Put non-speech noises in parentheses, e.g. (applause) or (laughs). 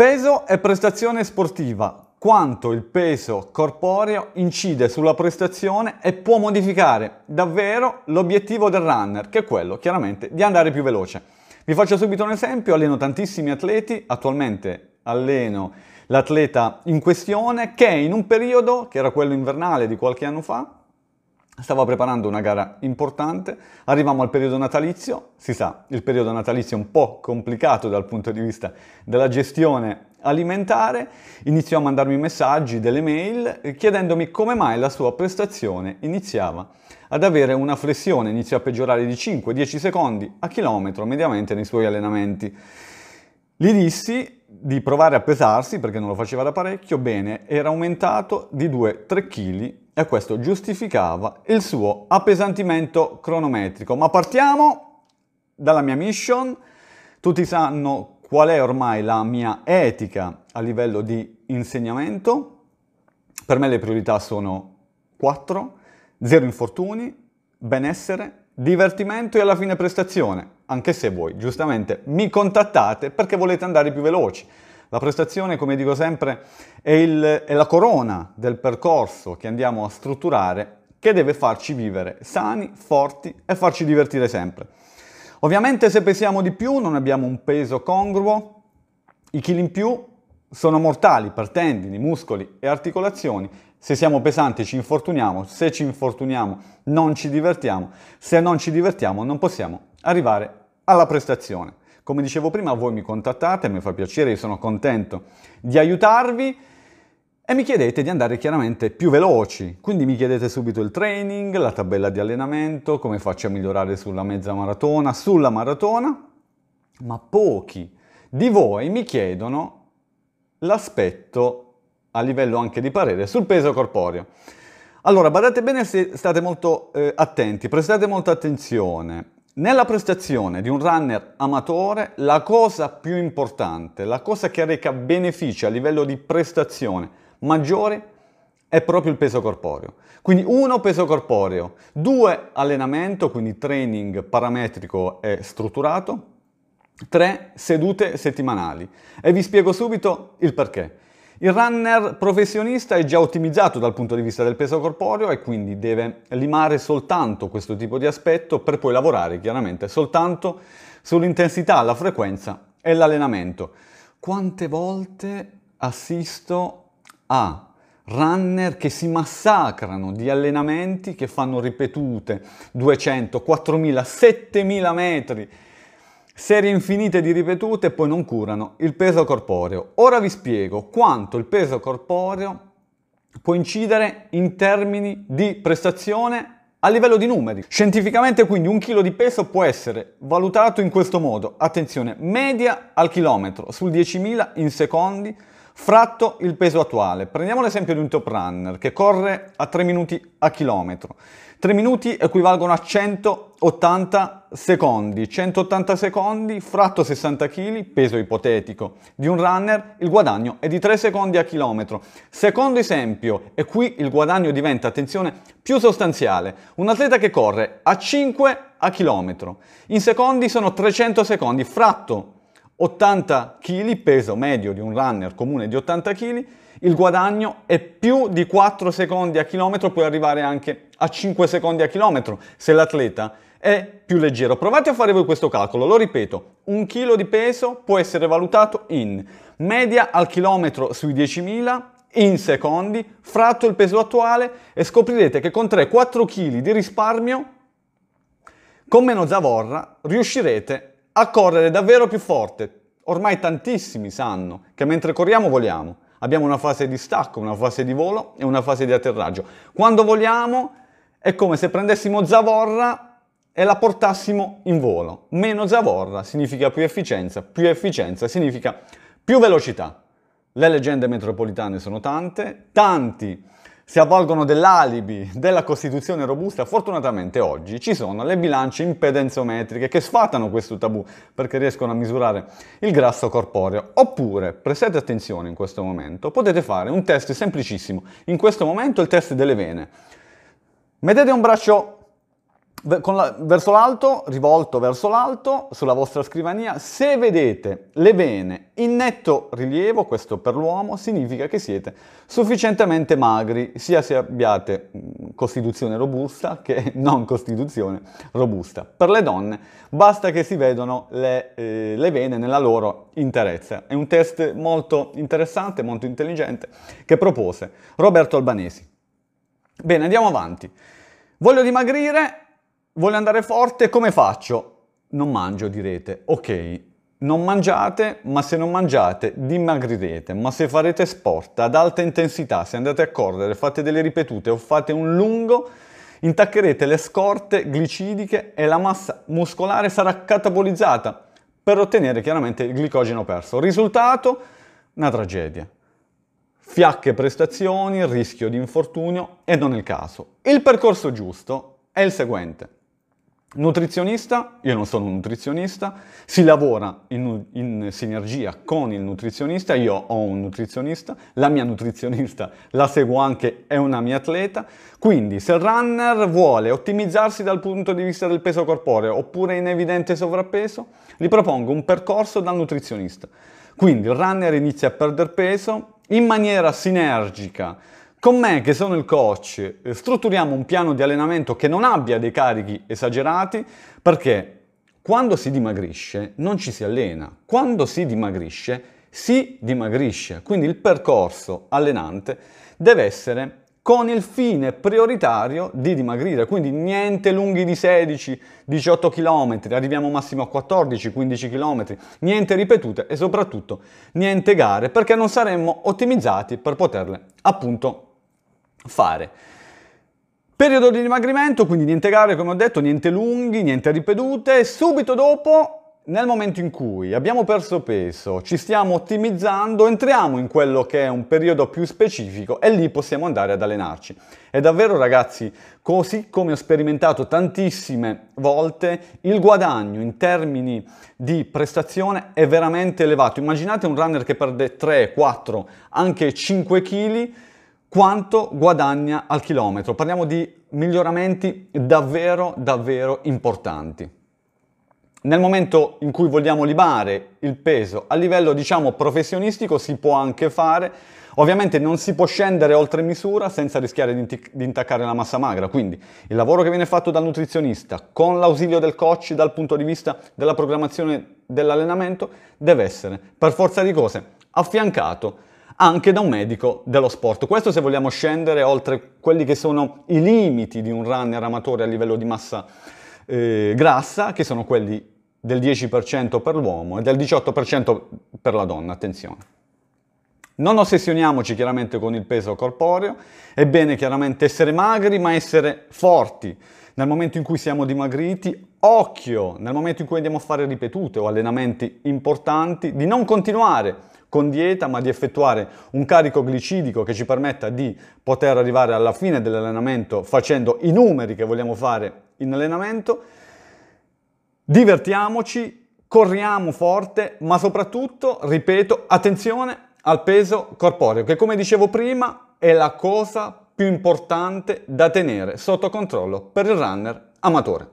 Peso e prestazione sportiva. Quanto il peso corporeo incide sulla prestazione e può modificare davvero l'obiettivo del runner, che è quello chiaramente di andare più veloce. Vi faccio subito un esempio, alleno tantissimi atleti, attualmente alleno l'atleta in questione che in un periodo, che era quello invernale di qualche anno fa, stava preparando una gara importante, arriviamo al periodo natalizio, si sa, il periodo natalizio è un po' complicato dal punto di vista della gestione alimentare, iniziò a mandarmi messaggi, delle mail, chiedendomi come mai la sua prestazione iniziava ad avere una flessione, iniziò a peggiorare di 5-10 secondi a chilometro mediamente nei suoi allenamenti. Gli dissi di provare a pesarsi, perché non lo faceva da parecchio, bene, era aumentato di 2-3 kg e questo giustificava il suo appesantimento cronometrico. Ma partiamo dalla mia mission. Tutti sanno qual è ormai la mia etica a livello di insegnamento. Per me le priorità sono 4, zero infortuni, benessere, divertimento e alla fine prestazione, anche se voi giustamente mi contattate perché volete andare più veloci. La prestazione, come dico sempre, è, il, è la corona del percorso che andiamo a strutturare che deve farci vivere sani, forti e farci divertire sempre. Ovviamente se pesiamo di più non abbiamo un peso congruo, i chili in più sono mortali per tendini, muscoli e articolazioni. Se siamo pesanti ci infortuniamo, se ci infortuniamo non ci divertiamo, se non ci divertiamo non possiamo arrivare alla prestazione. Come dicevo prima, voi mi contattate, mi fa piacere, io sono contento di aiutarvi e mi chiedete di andare chiaramente più veloci. Quindi mi chiedete subito il training, la tabella di allenamento, come faccio a migliorare sulla mezza maratona, sulla maratona, ma pochi di voi mi chiedono l'aspetto a livello anche di parere sul peso corporeo. Allora, badate bene se state molto eh, attenti, prestate molta attenzione. Nella prestazione di un runner amatore, la cosa più importante, la cosa che reca benefici a livello di prestazione maggiore è proprio il peso corporeo. Quindi uno peso corporeo, due allenamento, quindi training parametrico e strutturato, tre sedute settimanali. E vi spiego subito il perché. Il runner professionista è già ottimizzato dal punto di vista del peso corporeo e quindi deve limare soltanto questo tipo di aspetto per poi lavorare chiaramente soltanto sull'intensità, la frequenza e l'allenamento. Quante volte assisto a runner che si massacrano di allenamenti che fanno ripetute 200, 4000, 7000 metri serie infinite di ripetute poi non curano il peso corporeo. Ora vi spiego quanto il peso corporeo può incidere in termini di prestazione a livello di numeri. Scientificamente quindi un chilo di peso può essere valutato in questo modo, attenzione, media al chilometro sul 10.000 in secondi fratto il peso attuale. Prendiamo l'esempio di un top runner che corre a 3 minuti a chilometro. 3 minuti equivalgono a 180 secondi. 180 secondi fratto 60 kg, peso ipotetico di un runner, il guadagno è di 3 secondi a chilometro. Secondo esempio, e qui il guadagno diventa, attenzione, più sostanziale. Un atleta che corre a 5 a chilometro. In secondi sono 300 secondi, fratto 80 kg, peso medio di un runner comune di 80 kg, il guadagno è più di 4 secondi a chilometro, puoi arrivare anche a 5 secondi a chilometro se l'atleta è più leggero. Provate a fare voi questo calcolo, lo ripeto, un chilo di peso può essere valutato in media al chilometro sui 10.000 in secondi, fratto il peso attuale e scoprirete che con 3-4 kg di risparmio, con meno zavorra, riuscirete a correre davvero più forte. Ormai tantissimi sanno che mentre corriamo voliamo. Abbiamo una fase di stacco, una fase di volo e una fase di atterraggio. Quando voliamo è come se prendessimo zavorra e la portassimo in volo. Meno zavorra significa più efficienza, più efficienza significa più velocità. Le leggende metropolitane sono tante, tanti si avvalgono dell'alibi della Costituzione robusta, fortunatamente oggi ci sono le bilance impedenzometriche che sfatano questo tabù perché riescono a misurare il grasso corporeo. Oppure, prestate attenzione in questo momento, potete fare un test semplicissimo. In questo momento il test delle vene. Mettete un braccio la, verso l'alto, rivolto verso l'alto, sulla vostra scrivania, se vedete le vene in netto rilievo, questo per l'uomo, significa che siete sufficientemente magri, sia se abbiate costituzione robusta che (laughs) non costituzione robusta. Per le donne basta che si vedano le, eh, le vene nella loro interezza. È un test molto interessante, molto intelligente, che propose Roberto Albanesi. Bene, andiamo avanti. Voglio dimagrire, voglio andare forte, come faccio? Non mangio, direte. Ok, non mangiate, ma se non mangiate dimagrirete, ma se farete sport ad alta intensità, se andate a correre, fate delle ripetute o fate un lungo, intaccherete le scorte glicidiche e la massa muscolare sarà catabolizzata per ottenere chiaramente il glicogeno perso. Risultato? Una tragedia. Fiacche prestazioni, rischio di infortunio e non è il caso. Il percorso giusto è il seguente. Nutrizionista, io non sono un nutrizionista, si lavora in, in, sinergia con il nutrizionista, io ho un nutrizionista, la mia nutrizionista la seguo anche, è una mia atleta, quindi se il runner vuole ottimizzarsi dal punto di vista del peso corporeo oppure in evidente sovrappeso, gli propongo un percorso dal nutrizionista. Quindi il runner inizia a perdere peso in maniera sinergica con me, che sono il coach, eh, strutturiamo un piano di allenamento che non abbia dei carichi esagerati perché quando si dimagrisce non ci si allena, quando si dimagrisce si dimagrisce, quindi il percorso allenante deve essere con il fine prioritario di dimagrire, quindi niente lunghi di 16-18 km, arriviamo massimo a 14-15 km, niente ripetute e soprattutto niente gare perché non saremmo ottimizzati per poterle appunto fare. Periodo di dimagrimento, quindi niente gare, come ho detto, niente lunghi, niente ripetute. Subito dopo, nel momento in cui abbiamo perso peso, ci stiamo ottimizzando, entriamo in quello che è un periodo più specifico e lì possiamo andare ad allenarci. È davvero, ragazzi, così come ho sperimentato tantissime volte, il guadagno in termini di prestazione è veramente elevato. Immaginate un runner che perde 3, 4, anche 5 kg quanto guadagna al chilometro. Parliamo di miglioramenti davvero, davvero importanti. Nel momento in cui vogliamo libare il peso a livello, diciamo, professionistico si può anche fare, ovviamente non si può scendere oltre misura senza rischiare di, intaccare la massa magra, quindi il lavoro che viene fatto dal nutrizionista con l'ausilio del coach dal punto di vista della programmazione dell'allenamento deve essere per forza di cose affiancato anche da un medico dello sport. Questo se vogliamo scendere oltre quelli che sono i limiti di un runner amatore a livello di massa eh, grassa, che sono quelli del 10% per l'uomo e del 18% per la donna, attenzione. Non ossessioniamoci chiaramente con il peso corporeo, è bene chiaramente essere magri ma essere forti. Nel momento in cui siamo dimagriti, occhio, nel momento in cui andiamo a fare ripetute o allenamenti importanti, di non continuare con dieta, ma di effettuare un carico glicidico che ci permetta di poter arrivare alla fine dell'allenamento facendo i numeri che vogliamo fare in allenamento. Divertiamoci, corriamo forte, ma soprattutto, ripeto, attenzione al peso corporeo, che come dicevo prima è la cosa più importante da tenere sotto controllo per il runner amatore.